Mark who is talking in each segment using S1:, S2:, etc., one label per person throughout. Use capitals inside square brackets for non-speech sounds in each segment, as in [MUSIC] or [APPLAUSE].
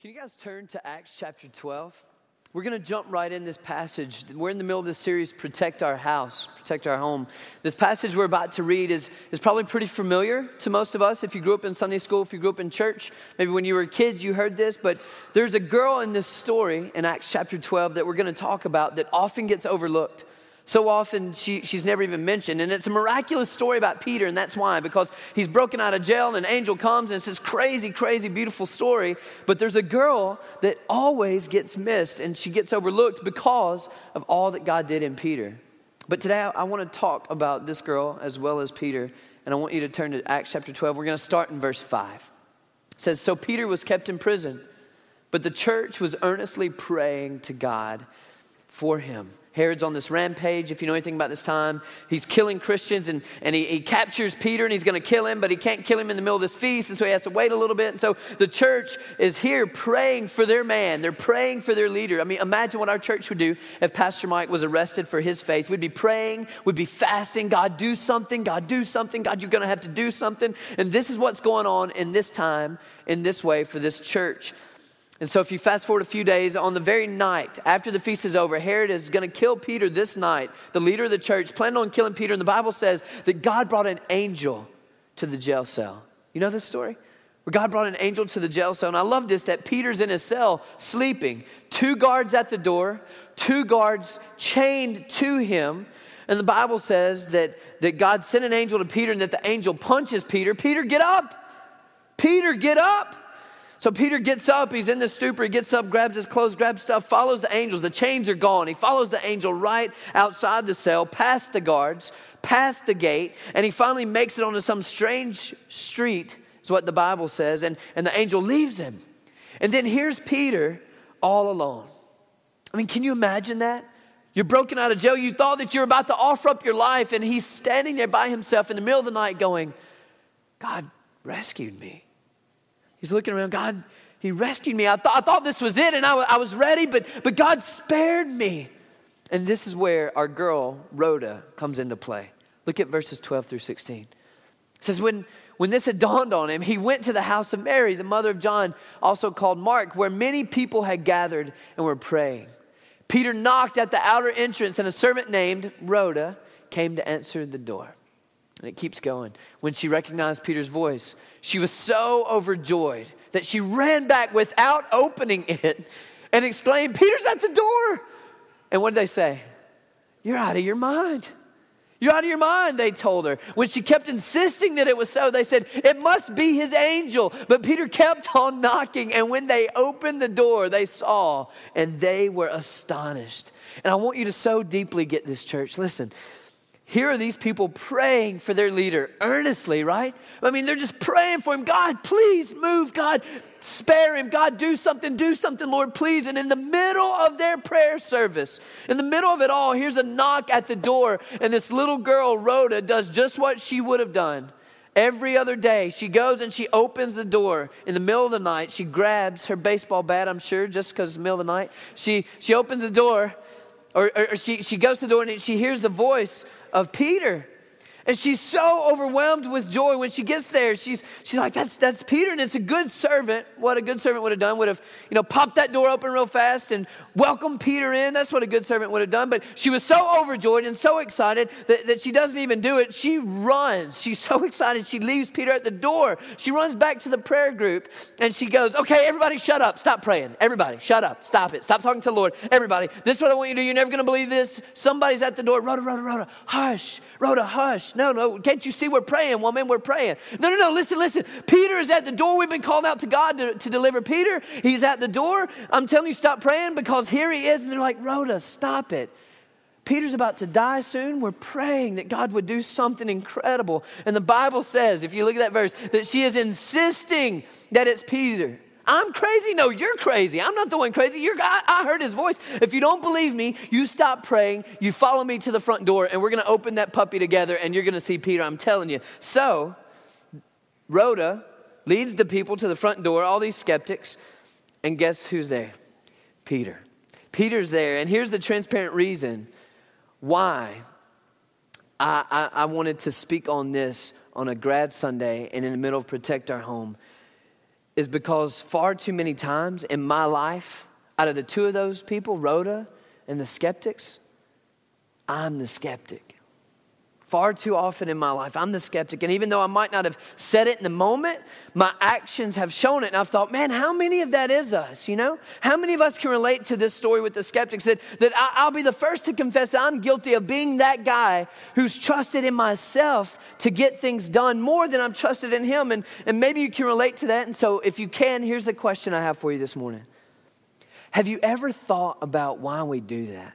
S1: Can you guys turn to Acts chapter 12? We're going to jump right in this passage. We're in the middle of this series, Protect Our House, Protect Our Home. This passage we're about to read is, is probably pretty familiar to most of us. If you grew up in Sunday school, if you grew up in church, maybe when you were kids you heard this. But there's a girl in this story in Acts chapter 12 that we're going to talk about that often gets overlooked. So often she, she's never even mentioned. And it's a miraculous story about Peter, and that's why, because he's broken out of jail, and an angel comes, and it's this crazy, crazy, beautiful story. But there's a girl that always gets missed, and she gets overlooked because of all that God did in Peter. But today I, I want to talk about this girl as well as Peter, and I want you to turn to Acts chapter 12. We're going to start in verse 5. It says, So Peter was kept in prison, but the church was earnestly praying to God for him. Herod's on this rampage, if you know anything about this time. He's killing Christians and, and he, he captures Peter and he's going to kill him, but he can't kill him in the middle of this feast, and so he has to wait a little bit. And so the church is here praying for their man. They're praying for their leader. I mean, imagine what our church would do if Pastor Mike was arrested for his faith. We'd be praying, we'd be fasting. God, do something. God, do something. God, you're going to have to do something. And this is what's going on in this time, in this way for this church. And so, if you fast forward a few days, on the very night after the feast is over, Herod is going to kill Peter this night, the leader of the church, planned on killing Peter. And the Bible says that God brought an angel to the jail cell. You know this story? Where God brought an angel to the jail cell. And I love this that Peter's in his cell sleeping, two guards at the door, two guards chained to him. And the Bible says that, that God sent an angel to Peter and that the angel punches Peter. Peter, get up! Peter, get up! So Peter gets up, he's in the stupor, he gets up, grabs his clothes, grabs stuff, follows the angels. The chains are gone. He follows the angel right outside the cell, past the guards, past the gate, and he finally makes it onto some strange street, is what the Bible says, and, and the angel leaves him. And then here's Peter all alone. I mean, can you imagine that? You're broken out of jail, you thought that you're about to offer up your life, and he's standing there by himself in the middle of the night going, God rescued me. He's looking around, God, He rescued me. I, th- I thought this was it and I, w- I was ready, but, but God spared me. And this is where our girl, Rhoda, comes into play. Look at verses 12 through 16. It says, when, when this had dawned on him, he went to the house of Mary, the mother of John, also called Mark, where many people had gathered and were praying. Peter knocked at the outer entrance, and a servant named Rhoda came to answer the door. And it keeps going. When she recognized Peter's voice, she was so overjoyed that she ran back without opening it and exclaimed, Peter's at the door. And what did they say? You're out of your mind. You're out of your mind, they told her. When she kept insisting that it was so, they said, It must be his angel. But Peter kept on knocking, and when they opened the door, they saw, and they were astonished. And I want you to so deeply get this, church. Listen, here are these people praying for their leader earnestly, right? I mean, they're just praying for him. God, please move. God, spare him. God, do something. Do something, Lord, please. And in the middle of their prayer service, in the middle of it all, here's a knock at the door. And this little girl, Rhoda, does just what she would have done. Every other day, she goes and she opens the door in the middle of the night. She grabs her baseball bat, I'm sure, just because it's the middle of the night. She, she opens the door, or, or, she, she goes to the door and she hears the voice of Peter. And she's so overwhelmed with joy when she gets there. She's, she's like, that's, that's Peter, and it's a good servant. What a good servant would have done would have, you know, popped that door open real fast and welcomed Peter in. That's what a good servant would have done. But she was so overjoyed and so excited that, that she doesn't even do it. She runs. She's so [LAUGHS] excited. She leaves Peter at the door. She runs back to the prayer group and she goes, Okay, everybody shut up. Stop praying. Everybody, shut up. Stop it. Stop talking to the Lord. Everybody, this is what I want you to do. You're never going to believe this. Somebody's at the door. Rhoda, Rhoda, Rhoda, hush. Rhoda, hush. No, no, can't you see we're praying, woman? We're praying. No, no, no, listen, listen. Peter is at the door. We've been called out to God to, to deliver Peter. He's at the door. I'm telling you, stop praying because here he is. And they're like, Rhoda, stop it. Peter's about to die soon. We're praying that God would do something incredible. And the Bible says, if you look at that verse, that she is insisting that it's Peter. I'm crazy. No, you're crazy. I'm not the one crazy. You're, I, I heard his voice. If you don't believe me, you stop praying. You follow me to the front door, and we're going to open that puppy together, and you're going to see Peter. I'm telling you. So, Rhoda leads the people to the front door, all these skeptics, and guess who's there? Peter. Peter's there, and here's the transparent reason why I, I, I wanted to speak on this on a grad Sunday and in the middle of Protect Our Home is because far too many times in my life, out of the two of those people, Rhoda and the skeptics, I'm the skeptic. Far too often in my life, I'm the skeptic. And even though I might not have said it in the moment, my actions have shown it. And I've thought, man, how many of that is us, you know? How many of us can relate to this story with the skeptics that, that I, will be the first to confess that I'm guilty of being that guy who's trusted in myself to get things done more than I've trusted in him. And, and maybe you can relate to that. And so if you can, here's the question I have for you this morning Have you ever thought about why we do that?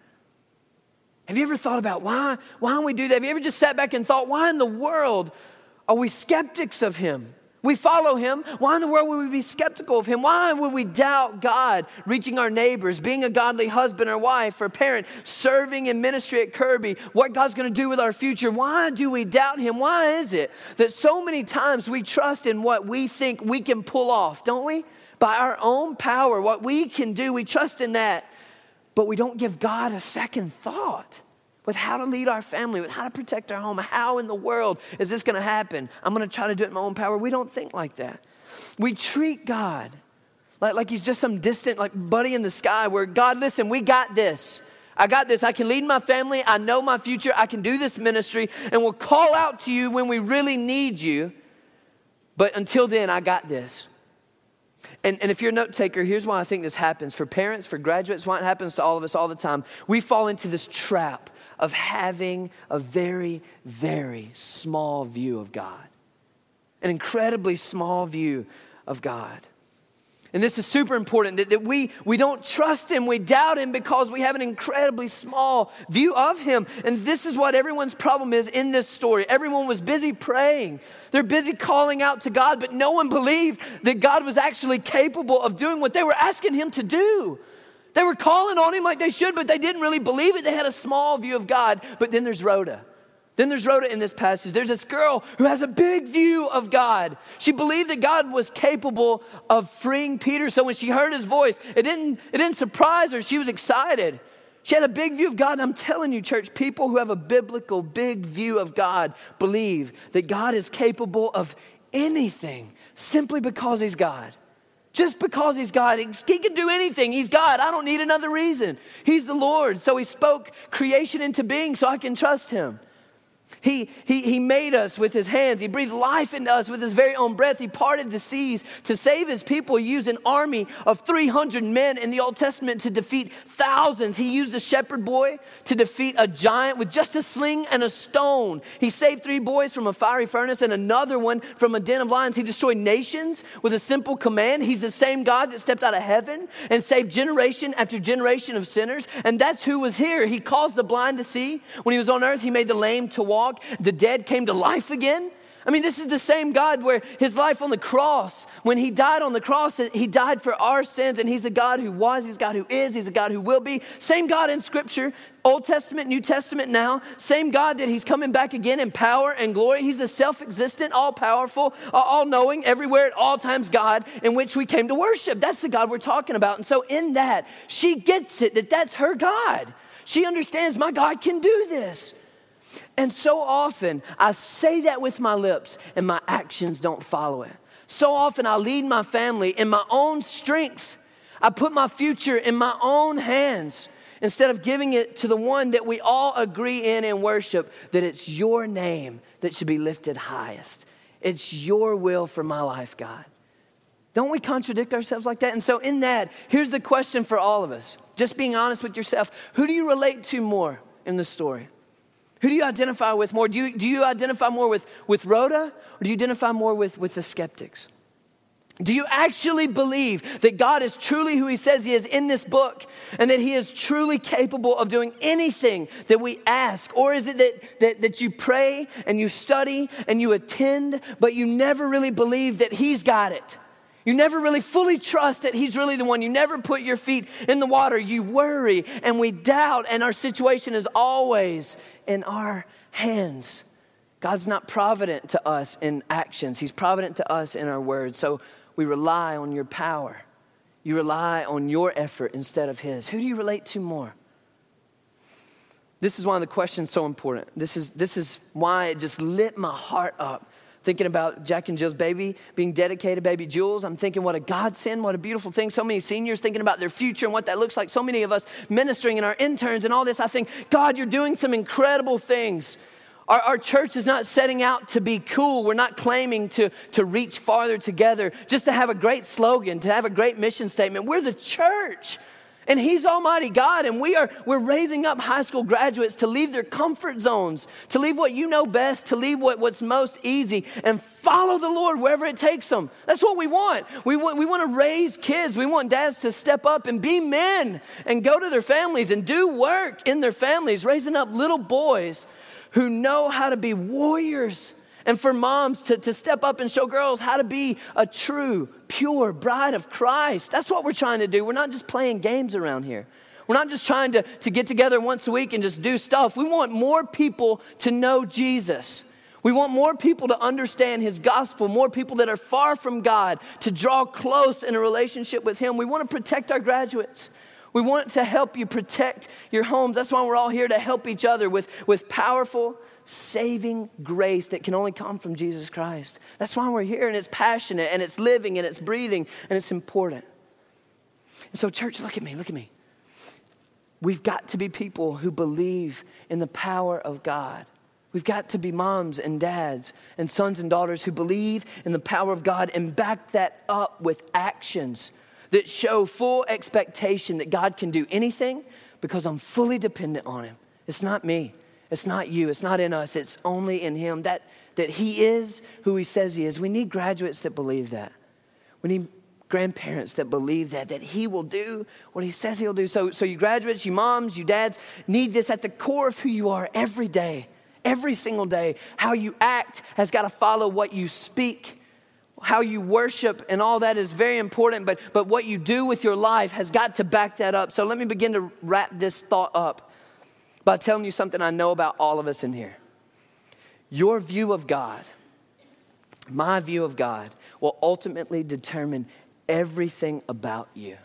S1: Have you ever thought about why, why don't we do that? Have you ever just sat back and thought, why in the world are we skeptics of him? We follow him. Why in the world would we be skeptical of him? Why would we doubt God, reaching our neighbors, being a godly husband or wife or parent, serving in ministry at Kirby, what God's going to do with our future? Why do we doubt him? Why is it that so many times we trust in what we think we can pull off, don't we? By our own power, what we can do, we trust in that but we don't give God a second thought with how to lead our family, with how to protect our home. How in the world is this going to happen? I'm going to try to do it in my own power. We don't think like that. We treat God like, like he's just some distant, like buddy in the sky where God, listen, we got this. I got this. I can lead my family. I know my future. I can do this ministry. And we'll call out to you when we really need you. But until then, I got this. And, and if you're a note taker, here's why I think this happens. For parents, for graduates, why it happens to all of us all the time. We fall into this trap of having a very, very small view of God, an incredibly small view of God. And this is super important that, that we, we don't trust him, we doubt him because we have an incredibly small view of him. And this is what everyone's problem is in this story. Everyone was busy praying, they're busy calling out to God, but no one believed that God was actually capable of doing what they were asking him to do. They were calling on him like they should, but they didn't really believe it. They had a small view of God. But then there's Rhoda. Then there's Rhoda in this passage. There's this girl who has a big view of God. She believed that God was capable of freeing Peter. So when she heard his voice, it didn't, it didn't surprise her. She was excited. She had a big view of God. And I'm telling you, church, people who have a biblical big view of God believe that God is capable of anything simply because He's God. Just because he's God, he can do anything. He's God. I don't need another reason. He's the Lord. So he spoke creation into being so I can trust him. He, he, he made us with his hands. He breathed life into us with his very own breath. He parted the seas to save his people. He used an army of 300 men in the Old Testament to defeat thousands. He used a shepherd boy to defeat a giant with just a sling and a stone. He saved three boys from a fiery furnace and another one from a den of lions. He destroyed nations with a simple command. He's the same God that stepped out of heaven and saved generation after generation of sinners. And that's who was here. He caused the blind to see. When he was on earth, he made the lame to walk walk, the dead came to life again. I mean, this is the same God where his life on the cross, when he died on the cross, he died for our sins, and he's the God who was, he's God who is, he's the God who will be. Same God in Scripture, Old Testament, New Testament now. Same God that he's coming back again in power and glory. He's the self existent, all powerful, all knowing, everywhere at all times God in which we came to worship. That's the God we're talking about. And so, in that, she gets it that that's her God. She understands my God can do this. And so often I say that with my lips and my actions don't follow it. So often I lead my family in my own strength. I put my future in my own hands instead of giving it to the one that we all agree in and worship that it's your name that should be lifted highest. It's your will for my life, God. Don't we contradict ourselves like that? And so, in that, here's the question for all of us just being honest with yourself. Who do you relate to more in the story? Who do you identify with more? Do you, do you identify more with, with Rhoda or do you identify more with, with the skeptics? Do you actually believe that God is truly who He says He is in this book and that He is truly capable of doing anything that we ask? Or is it that, that, that you pray and you study and you attend, but you never really believe that He's got it? You never really fully trust that He's really the one. You never put your feet in the water. You worry and we doubt, and our situation is always in our hands. God's not provident to us in actions, He's provident to us in our words. So we rely on your power. You rely on your effort instead of His. Who do you relate to more? This is why the question's so important. This is, this is why it just lit my heart up thinking about Jack and Jill's baby being dedicated, baby Jules. I'm thinking what a godsend, what a beautiful thing. So many seniors thinking about their future and what that looks like. So many of us ministering and our interns and all this. I think, God, you're doing some incredible things. Our, our, church is not setting out to be cool. We're not claiming to, to reach farther together, just to have a great slogan, to have a great mission statement. We're the church. And he's almighty God, and we are we're raising up high school graduates to leave their comfort zones, to leave what you know best, to leave what, what's most easy, and follow the Lord wherever it takes them. That's what we want. We want we want to raise kids. We want dads to step up and be men and go to their families and do work in their families, raising up little boys who know how to be warriors and for moms to, to step up and show girls how to be a true, pure bride of Christ. That's what we're trying to do. We're not just playing games around here. We're not just trying to, to get together once a week and just do stuff. We want more people to know Jesus. We want more people to understand his gospel, more people that are far from God to draw close in a relationship with him. We want to protect our graduates. We want to help you protect your homes. That's why we're all here to help each other with, with powerful saving grace that can only come from Jesus Christ. That's why we're here, and it's passionate, and it's living, and it's breathing, and it's important. And so, church, look at me, look at me. We've got to be people who believe in the power of God. We've got to be moms and dads and sons and daughters who believe in the power of God and back that up with actions that show full expectation that God can do anything because I'm fully dependent on Him. It's not me. It's not you, it's not in us, it's only in Him. That, that He is who He says He is. We need graduates that believe that. We need grandparents that believe that, that He will do what He says He'll do. So, so you graduates, you moms, you dads, need this at the core of who you are every day, every single day. How you act has got to follow what you speak. How you worship and all that is very important, but, but what you do with your life has got to back that up. So let me begin to wrap this thought up by telling you something I know about all of us in here. Your view of God, my view of God, will ultimately determine everything about you.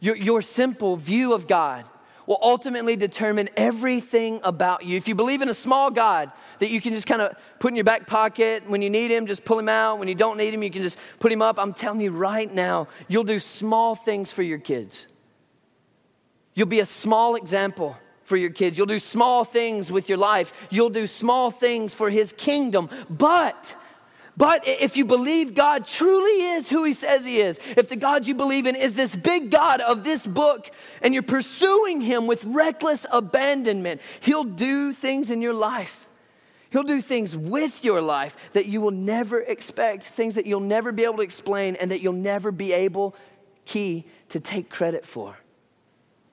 S1: Your, your simple view of God will ultimately determine everything about you. If you believe in a small God that you can just kind of put in your back pocket, when you need Him, just pull Him out. When you don't need Him, you can just put Him up. I'm telling you right now, you'll do small things for your kids. You'll be a small example for your kids. You'll do small things with your life. You'll do small things for his kingdom. But but if you believe God truly is who He says He is, if the God you believe in is this big God of this book, and you're pursuing Him with reckless abandonment, He'll do things in your life. He'll do things with your life that you will never expect, things that you'll never be able to explain, and that you'll never be able, key, to take credit for.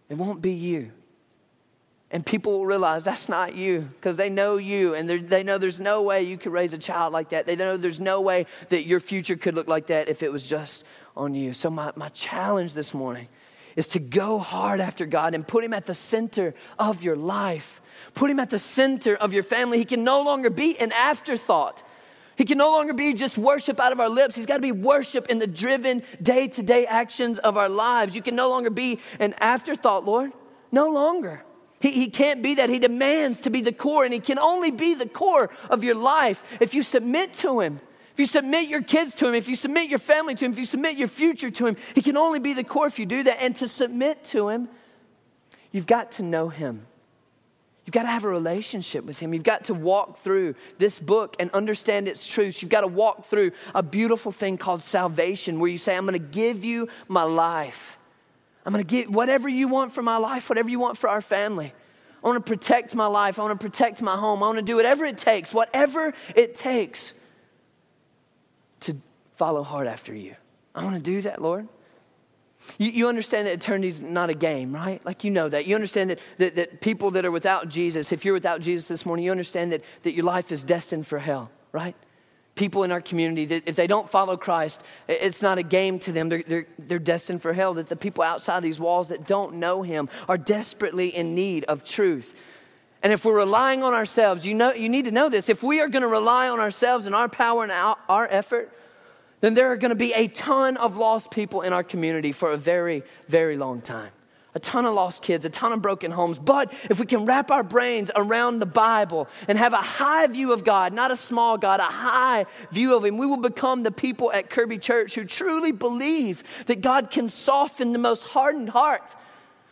S1: It won't be you. And people will realize that's not you because they know you and they know there's no way you could raise a child like that. They know there's no way that your future could look like that if it was just on you. So, my, my challenge this morning is to go hard after God and put Him at the center of your life. Put Him at the center of your family. He can no longer be an afterthought. He can no longer be just worship out of our lips. He's got to be worship in the driven day to day actions of our lives. You can no longer be an afterthought, Lord. No longer. He, he can't be that. He demands to be the core, and He can only be the core of your life if you submit to Him. If you submit your kids to Him, if you submit your family to Him, if you submit your future to Him, He can only be the core if you do that. And to submit to Him, you've got to know Him. You've got to have a relationship with Him. You've got to walk through this book and understand its truths. You've got to walk through a beautiful thing called salvation where you say, I'm going to give you my life. I'm going to get whatever you want for my life, whatever you want for our family. I want to protect my life. I want to protect my home. I want to do whatever it takes, whatever it takes to follow hard after you. I want to do that, Lord. You, you understand that eternity is not a game, right? Like you know that. You understand that, that, that people that are without Jesus, if you're without Jesus this morning, you understand that, that your life is destined for hell, right? People in our community that if they don't follow Christ, it's not a game to them. They're, they're, they're destined for hell. That the people outside these walls that don't know Him are desperately in need of truth. And if we're relying on ourselves, you, know, you need to know this. If we are going to rely on ourselves and our power and our, our effort, then there are going to be a ton of lost people in our community for a very, very long time. A ton of lost kids, a ton of broken homes. But if we can wrap our brains around the Bible and have a high view of God, not a small God, a high view of Him, we will become the people at Kirby Church who truly believe that God can soften the most hardened heart.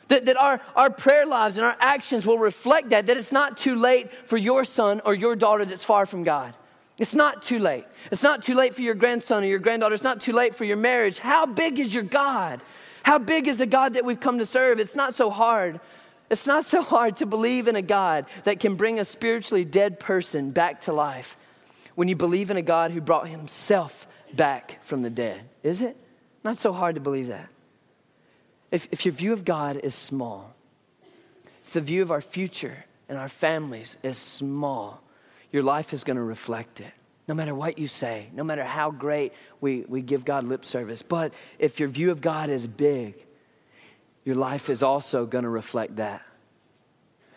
S1: That, that our, our prayer lives and our actions will reflect that, that it's not too late for your son or your daughter that's far from God. It's not too late. It's not too late for your grandson or your granddaughter. It's not too late for your marriage. How big is your God? How big is the God that we've come to serve? It's not so hard. It's not so hard to believe in a God that can bring a spiritually dead person back to life when you believe in a God who brought himself back from the dead. Is it? Not so hard to believe that. If, if your view of God is small, if the view of our future and our families is small, your life is going to reflect it no matter what you say, no matter how great we, we give God lip service. But if your view of God is big, your life is also going to reflect that.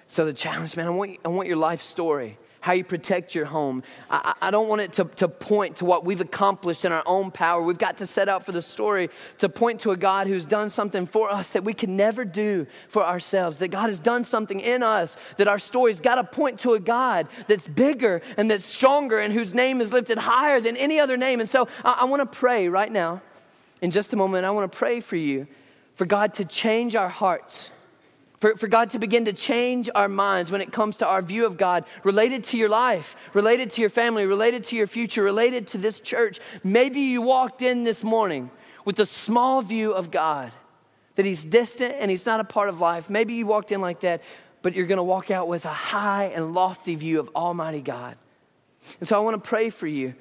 S1: So, the challenge, man, I want, I want your life story how you protect your home. I, I, don't want it to, to point to what we've accomplished in our own power. We've got to set out for the story to point to a God who's done something for us that we can never do for ourselves, that God has done something in us, that our story's got to point to a God that's bigger and that's stronger and whose name is lifted higher than any other name. And so I, I want to pray right now, in just a moment, I want to pray for you, for God to change our hearts for, for God to begin to change our minds when it comes to our view of God related to your life, related to your family, related to your future, related to this church. Maybe you walked in this morning with a small view of God, that He's distant and He's not a part of life. Maybe you walked in like that, but you're going to walk out with a high and lofty view of Almighty God. And so I want to pray for you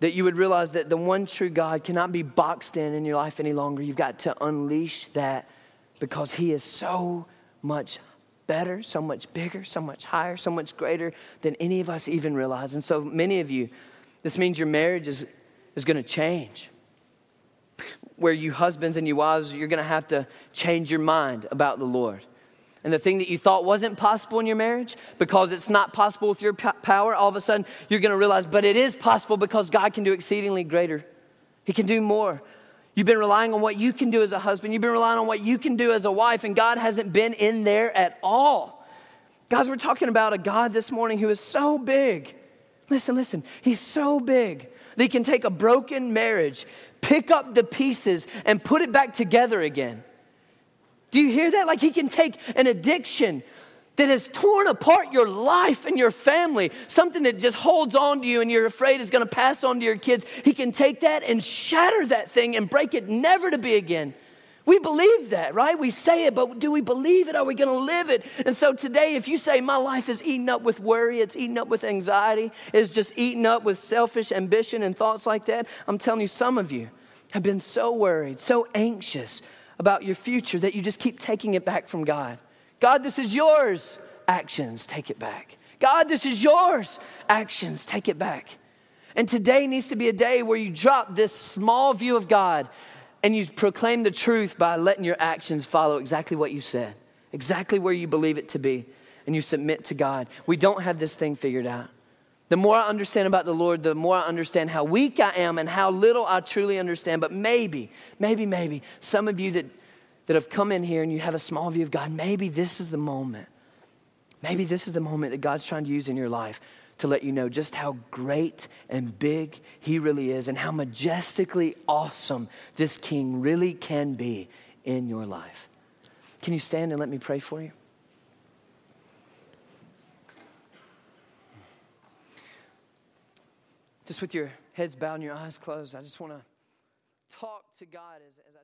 S1: that you would realize that the one true God cannot be boxed in in your life any longer. You've got to unleash that because He is so much better, so much bigger, so much higher, so much greater than any of us even realize. And so many of you, this means your marriage is, is going to change. Where you husbands and you wives, you're going to have to change your mind about the Lord. And the thing that you thought wasn't possible in your marriage, because it's not possible with your power, all of a sudden you're going to realize, but it is possible because God can do exceedingly greater. He can do more You've been relying on what you can do as a husband. You've been relying on what you can do as a wife, and God hasn't been in there at all. Guys, we're talking about a God this morning who is so big. Listen, listen. He's so big that he can take a broken marriage, pick up the pieces, and put it back together again. Do you hear that? Like he can take an addiction that has torn apart your life and your family, something that just holds on to you and you're afraid is going to pass on to your kids, he can take that and shatter that thing and break it never to be again. We believe that, right? We say it, but do we believe it? Are we going to live it? And so today, if you say, My life is eaten up with worry, it's eaten up with anxiety, it's just eaten up with selfish ambition and thoughts like that, I'm telling you, some of you have been so worried, so anxious about your future that you just keep taking it back from God. God, this is yours. Actions, take it back. God, this is yours. Actions, take it back. And today needs to be a day where you drop this small view of God and you proclaim the truth by letting your actions follow exactly what you said, exactly where you believe it to be, and you submit to God. We don't have this thing figured out. The more I understand about the Lord, the more I understand how weak I am and how little I truly understand. But maybe, maybe, maybe some of you that that have come in here and you have a small view of God, maybe this is the moment. Maybe this is the moment that God's trying to use in your life to let you know just how great and big He really is and how majestically awesome this King really can be in your life. Can you stand and let me pray for you? Just with your heads bowed and your eyes closed, I just want to talk to God as, as I.